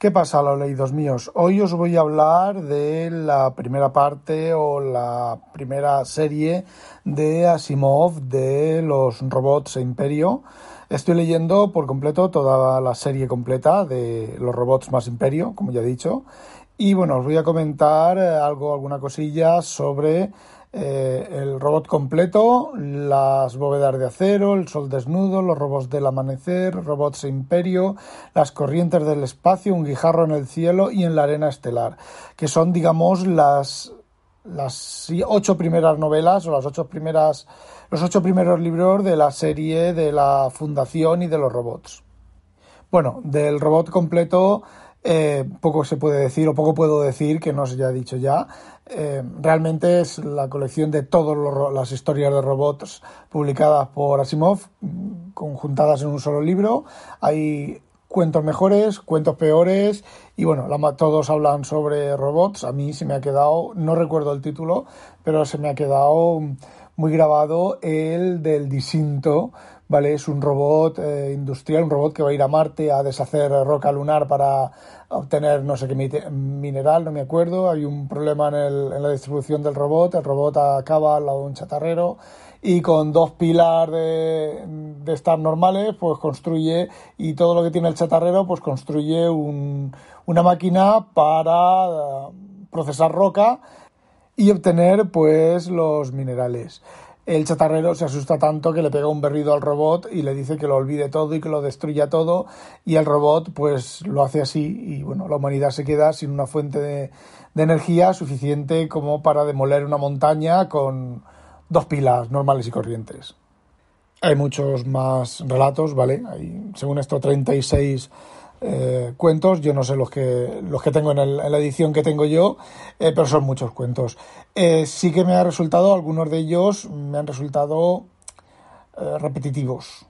¿Qué pasa, los leídos míos? Hoy os voy a hablar de la primera parte o la primera serie de Asimov de los robots e Imperio. Estoy leyendo por completo toda la serie completa de los robots más Imperio, como ya he dicho. Y bueno, os voy a comentar algo, alguna cosilla sobre eh, el robot completo, las bóvedas de acero, el sol desnudo, los robots del amanecer, robots imperio, las corrientes del espacio, un guijarro en el cielo y en la arena estelar, que son, digamos, las, las ocho primeras novelas o las ocho primeras, los ocho primeros libros de la serie de la Fundación y de los robots. Bueno, del robot completo eh, poco se puede decir o poco puedo decir que no se haya dicho ya. Eh, realmente es la colección de todas las historias de robots publicadas por Asimov, conjuntadas en un solo libro. Hay cuentos mejores, cuentos peores y bueno, todos hablan sobre robots. A mí se me ha quedado, no recuerdo el título, pero se me ha quedado muy grabado el del Disinto, ¿vale? Es un robot eh, industrial, un robot que va a ir a Marte a deshacer roca lunar para obtener no sé qué mineral, no me acuerdo. Hay un problema en, el, en la distribución del robot, el robot acaba al lado de un chatarrero y con dos pilas de, de estar normales, pues construye y todo lo que tiene el chatarrero, pues construye un, una máquina para eh, procesar roca y obtener pues los minerales el chatarrero se asusta tanto que le pega un berrido al robot y le dice que lo olvide todo y que lo destruya todo y el robot pues lo hace así y bueno, la humanidad se queda sin una fuente de, energía suficiente como para demoler una montaña con dos pilas normales y corrientes. Hay muchos más relatos, ¿vale? Hay, según esto, 36 eh, cuentos. Yo no sé los que, los que tengo en, la edición que tengo yo, eh, pero son muchos cuentos. Eh, sí que me ha resultado, algunos de ellos me han resultado repetitivos.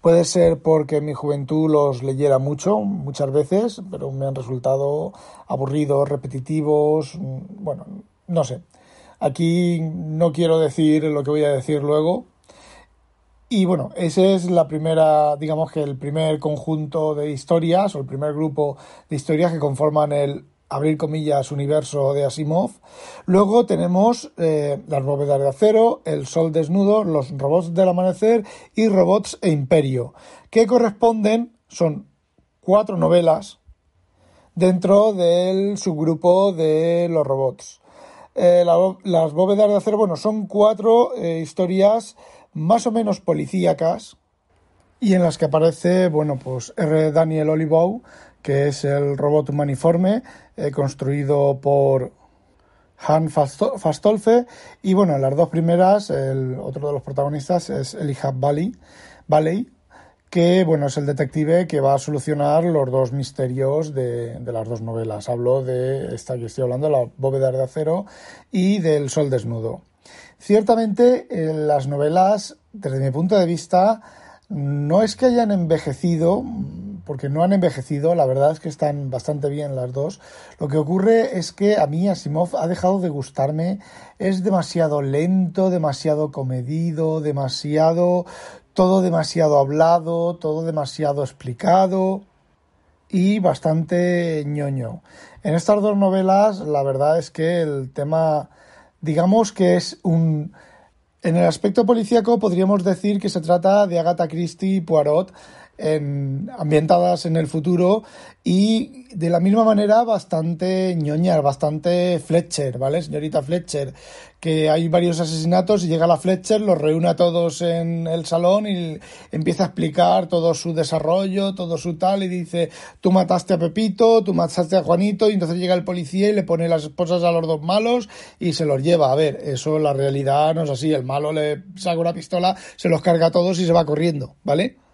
Puede ser porque en mi juventud los leyera mucho, muchas veces, pero me han resultado aburridos, repetitivos, mm, bueno, no sé. Aquí no quiero decir lo que voy a decir luego, y bueno, ese es la primera, digamos que el primer conjunto de historias o el primer grupo de historias que conforman el abrir comillas universo de Asimov. Luego tenemos eh, las bóvedas de acero, el sol desnudo, los robots del amanecer y robots e imperio, que corresponden, son cuatro novelas dentro del subgrupo de los robots. Eh, las bóvedas de acero, bueno, son cuatro eh, historias más o menos policíacas y en las que aparece, bueno, pues R. Daniel Olibow, que es el robot humaniforme eh, construido por Han Fastolfe y bueno, en las dos primeras, el otro de los protagonistas es Elijah Valley, Valley que bueno, es el detective que va a solucionar los dos misterios de, de, las dos novelas. Hablo de esta que estoy hablando, La bóveda de acero y del Sol desnudo. Ciertamente, eh, las novelas, desde mi punto de vista, no es que hayan envejecido, porque no han envejecido, la verdad es que están bastante bien las dos. Lo que ocurre es que a mí Asimov ha dejado de gustarme, es demasiado lento, demasiado comedido, demasiado, todo demasiado hablado, todo demasiado explicado y bastante ñoño. En estas dos novelas, la verdad es que el tema digamos que es un... En el aspecto policíaco podríamos decir que se trata de Agatha Christie y Poirot en, ambientadas en el futuro y de la misma manera bastante ñoñas, bastante Fletcher, ¿vale? Señorita Fletcher, que hay varios asesinatos y llega la Fletcher, los reúne a todos en el salón y empieza a explicar todo su desarrollo, todo su tal y dice, tú mataste a Pepito, tú mataste a Juanito y entonces llega el policía y le pone las esposas a los dos malos y se los lleva. A ver, eso la realidad no es así, el malo le saca una pistola, se los carga a todos y se va corriendo, ¿vale?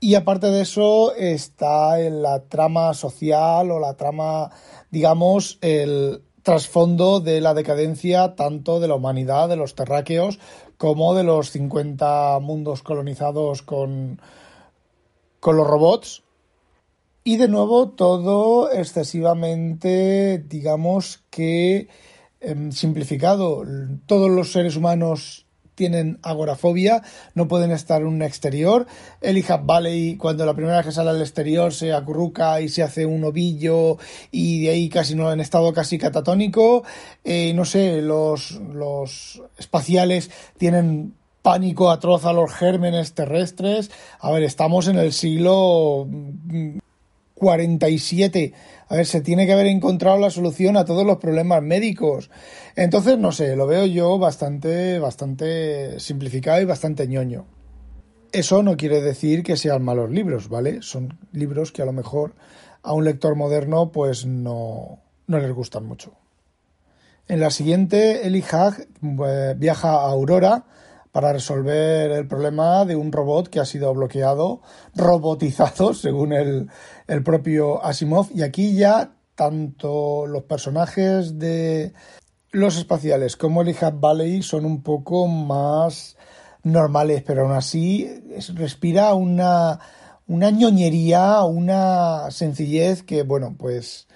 Y aparte de eso está en la trama social o la trama, digamos, el trasfondo de la decadencia tanto de la humanidad, de los terráqueos, como de los 50 mundos colonizados con, con los robots. Y de nuevo todo excesivamente, digamos que em, simplificado. Todos los seres humanos tienen agorafobia, no pueden estar en un exterior. Elijah Valley, cuando la primera vez que sale al exterior se acurruca y se hace un ovillo y de ahí casi no en estado casi catatónico. Eh, no sé, los, los espaciales tienen pánico atroz a los gérmenes terrestres. A ver, estamos en el siglo 47. A ver, se tiene que haber encontrado la solución a todos los problemas médicos. Entonces, no sé, lo veo yo bastante, bastante simplificado y bastante ñoño. Eso no quiere decir que sean malos libros, ¿vale? Son libros que a lo mejor a un lector moderno pues no, no les gustan mucho. En la siguiente, Eli Hag eh, viaja a Aurora para resolver el problema de un robot que ha sido bloqueado, robotizado, según el, el propio Asimov. Y aquí ya tanto los personajes de los espaciales como el Hub Valley son un poco más normales, pero aún así respira una, una ñoñería, una sencillez que, bueno, pues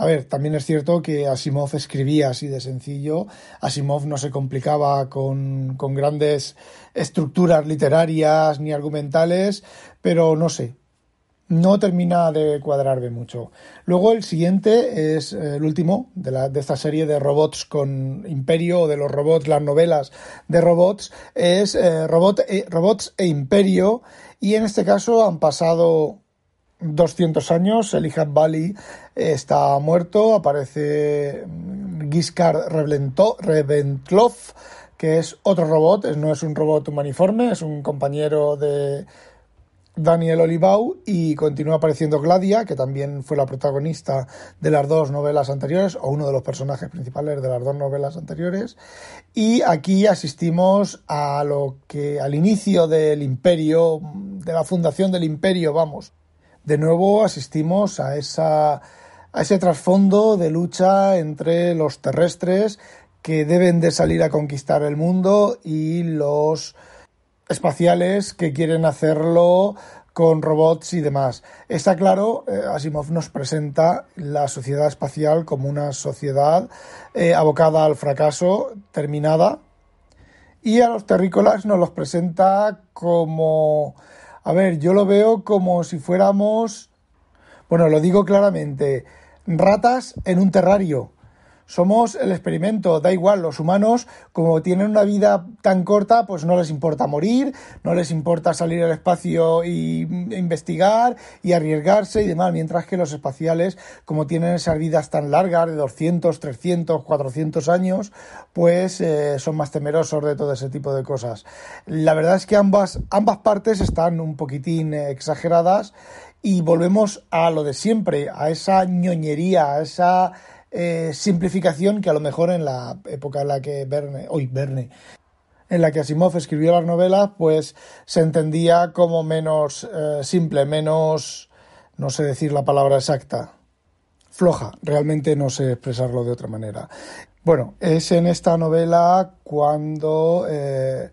a ver, también es cierto que Asimov escribía así de sencillo. Asimov no se complicaba con, con grandes estructuras literarias ni argumentales, pero no sé, no termina de cuadrarme mucho. Luego el siguiente es eh, el último de, la, de, esta serie de robots con Imperio, de los robots, las novelas de robots, es eh, Robot, eh, Robots e Imperio, y en este caso han pasado 200 años, Elijah Bali está muerto, aparece Giscard Reventlov, que es otro robot, no es un robot humaniforme, es un compañero de Daniel Olivau y continúa apareciendo Gladia, que también fue la protagonista de las dos novelas anteriores, o uno de los personajes principales de las dos novelas anteriores. Y aquí asistimos a lo que al inicio del imperio, de la fundación del imperio, vamos, de nuevo asistimos a, esa, a ese trasfondo de lucha entre los terrestres que deben de salir a conquistar el mundo y los espaciales que quieren hacerlo con robots y demás. Está claro, eh, Asimov nos presenta la sociedad espacial como una sociedad eh, abocada al fracaso, terminada, y a los terrícolas nos los presenta como a ver, yo lo veo como si fuéramos, bueno, lo digo claramente, ratas en un terrario. Somos el experimento, da igual, los humanos, como tienen una vida tan corta, pues no les importa morir, no les importa salir al espacio y investigar y arriesgarse y demás, mientras que los espaciales, como tienen esas vidas tan largas, de 200, 300, 400 años, pues eh, son más temerosos de todo ese tipo de cosas. La verdad es que ambas, ambas partes están un poquitín exageradas y volvemos a lo de siempre, a esa ñoñería, a esa eh, simplificación que a lo mejor en la época en la que Verne, hoy Verne, en la que Asimov escribió las novelas, pues se entendía como menos eh, simple, menos, no sé decir la palabra exacta, floja, realmente no sé expresarlo de otra manera. Bueno, es en esta novela cuando eh,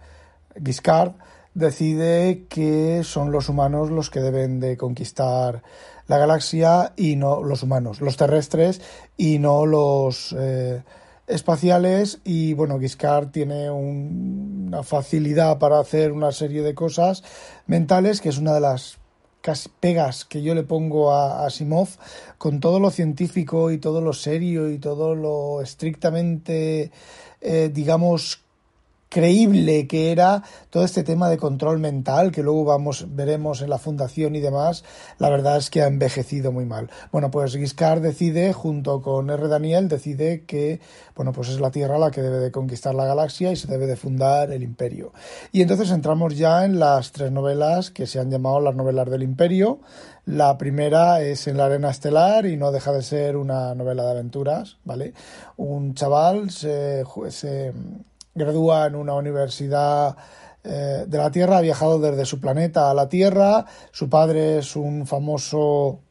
Giscard decide que son los humanos los que deben de conquistar la galaxia y no los humanos, los terrestres y no los eh, espaciales. Y bueno, Giscard tiene una facilidad para hacer una serie de cosas mentales, que es una de las pegas que yo le pongo a, Asimov, con todo lo científico y todo lo serio y todo lo estrictamente, eh, digamos, creíble que era todo este tema de control mental que luego vamos veremos en la fundación y demás la verdad es que ha envejecido muy mal. Bueno pues Giscard decide junto con R. Daniel decide que bueno pues es la Tierra la que debe de conquistar la galaxia y se debe de fundar el Imperio. Y entonces entramos ya en las tres novelas que se han llamado las novelas del Imperio. La primera es en la arena estelar y no deja de ser una novela de aventuras, ¿vale? Un chaval se, se gradúa en una universidad eh, de la Tierra, ha viajado desde su planeta a la Tierra, su padre es un famoso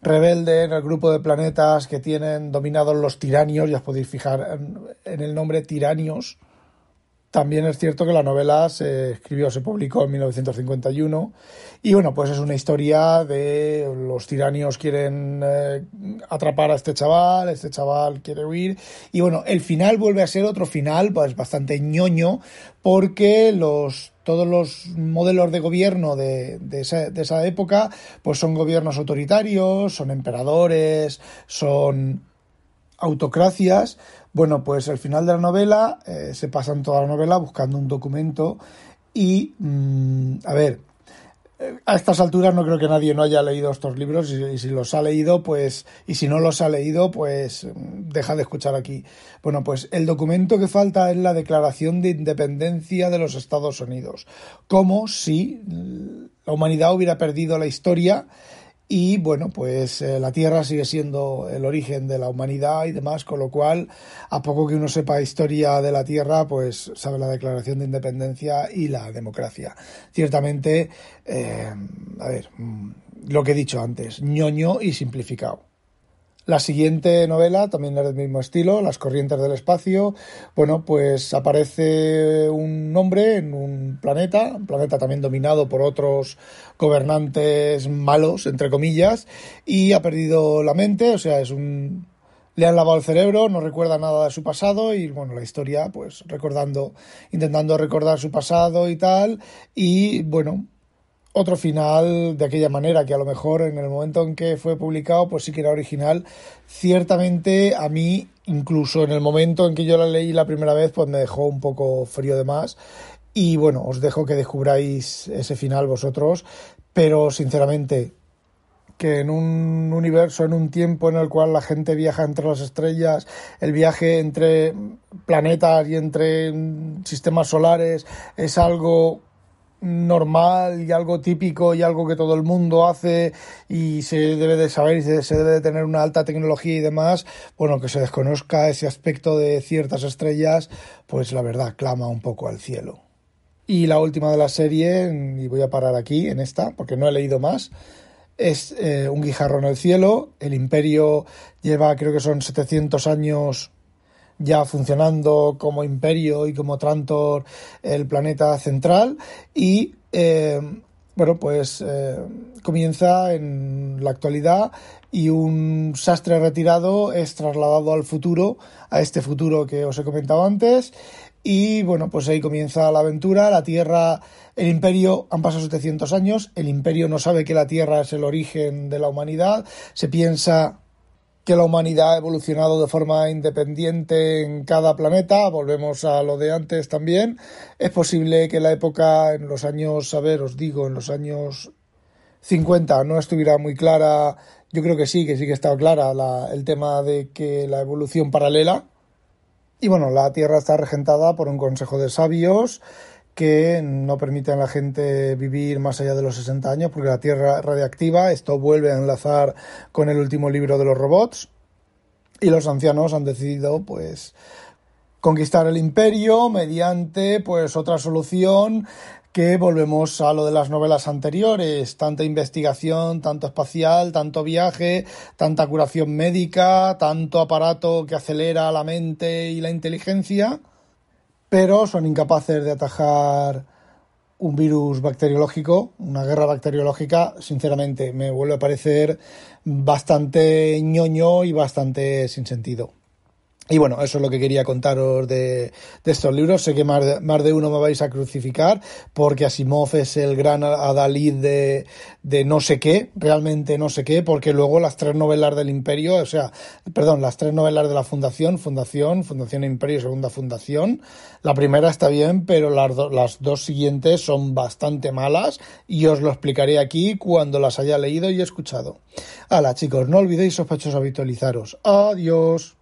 rebelde en el grupo de planetas que tienen dominados los tiranios, ya os podéis fijar en, el nombre tiranios. También es cierto que la novela se escribió, se publicó en 1951 y bueno, pues es una historia de los tiranios quieren eh, atrapar a este chaval, este chaval quiere huir y bueno, el final vuelve a ser otro final pues bastante ñoño porque los todos los modelos de gobierno de, esa, de esa época pues son gobiernos autoritarios, son emperadores, son autocracias bueno, pues al final de la novela eh, se pasan toda la novela buscando un documento y, mm, a ver, eh, a estas alturas no creo que nadie no haya leído estos libros y, si los ha leído, pues, y si no los ha leído, pues mm, deja de escuchar aquí. Bueno, pues el documento que falta es la Declaración de Independencia de los Estados Unidos, como si mm, la humanidad hubiera perdido la historia y bueno, pues eh, la Tierra sigue siendo el origen de la humanidad y demás, con lo cual, a poco que uno sepa historia de la Tierra, pues sabe la Declaración de Independencia y la democracia. Ciertamente, eh, a ver, mm, lo que he dicho antes, ñoño y simplificado. La siguiente novela también es del mismo estilo, Las corrientes del espacio. Bueno, pues aparece un hombre en un planeta, un planeta también dominado por otros gobernantes malos, entre comillas, y ha perdido la mente, o sea, es un le han lavado el cerebro, no recuerda nada de su pasado y bueno, la historia pues recordando, intentando recordar su pasado y tal y bueno, otro final de aquella manera, que a lo mejor en el momento en que fue publicado, pues sí que era original. Ciertamente a mí, incluso en el momento en que yo la leí la primera vez, pues me dejó un poco frío de más. Y bueno, os dejo que descubráis ese final vosotros, pero sinceramente que en un universo, en un tiempo en el cual la gente viaja entre las estrellas, el viaje entre planetas y entre sistemas solares es algo normal y algo típico y algo que todo el mundo hace y se debe de saber y se, debe de tener una alta tecnología y demás, bueno, que se desconozca ese aspecto de ciertas estrellas, pues la verdad clama un poco al cielo. Y la última de la serie, y voy a parar aquí en esta, porque no he leído más, es eh, Un guijarro en el cielo. El imperio lleva, creo que son 700 años ya funcionando como imperio y como Trantor el planeta central. Y eh, bueno pues eh, comienza en la actualidad y un sastre retirado es trasladado al futuro a este futuro que os he comentado antes. Y bueno pues ahí comienza la aventura. La Tierra el imperio han pasado 700 años. El imperio no sabe que la Tierra es el origen de la humanidad. Se piensa que la humanidad ha evolucionado de forma independiente en cada planeta, volvemos a lo de antes también. Es posible que la época en los años, a ver, os digo, en los años 50 no estuviera muy clara, yo creo que sí, que sí que estaba clara el tema de que la evolución paralela. Y bueno, la Tierra está regentada por un consejo de sabios que no permiten a la gente vivir más allá de los 60 años porque la Tierra radiactiva. Esto vuelve a enlazar con el último libro de los robots. Y los ancianos han decidido, pues, conquistar el imperio mediante, pues, otra solución que volvemos a lo de las novelas anteriores, tanta investigación, tanto espacial, tanto viaje, tanta curación médica, tanto aparato que acelera la mente y la inteligencia pero son incapaces de atajar un virus bacteriológico, una guerra bacteriológica, sinceramente me vuelve a parecer bastante ñoño y bastante sin sentido. Y bueno, eso es lo que quería contaros de, estos libros. Sé que más de, más de, uno me vais a crucificar porque Asimov es el gran adalid de, de no sé qué, realmente no sé qué, porque luego las tres novelas del Imperio, o sea, perdón, las tres novelas de la Fundación, Fundación, Fundación Imperio, Segunda Fundación, la primera está bien, pero las, las dos siguientes son bastante malas y os lo explicaré aquí cuando las haya leído y escuchado. Hala, chicos, no olvidéis sospechosos habitualizaros. Adiós.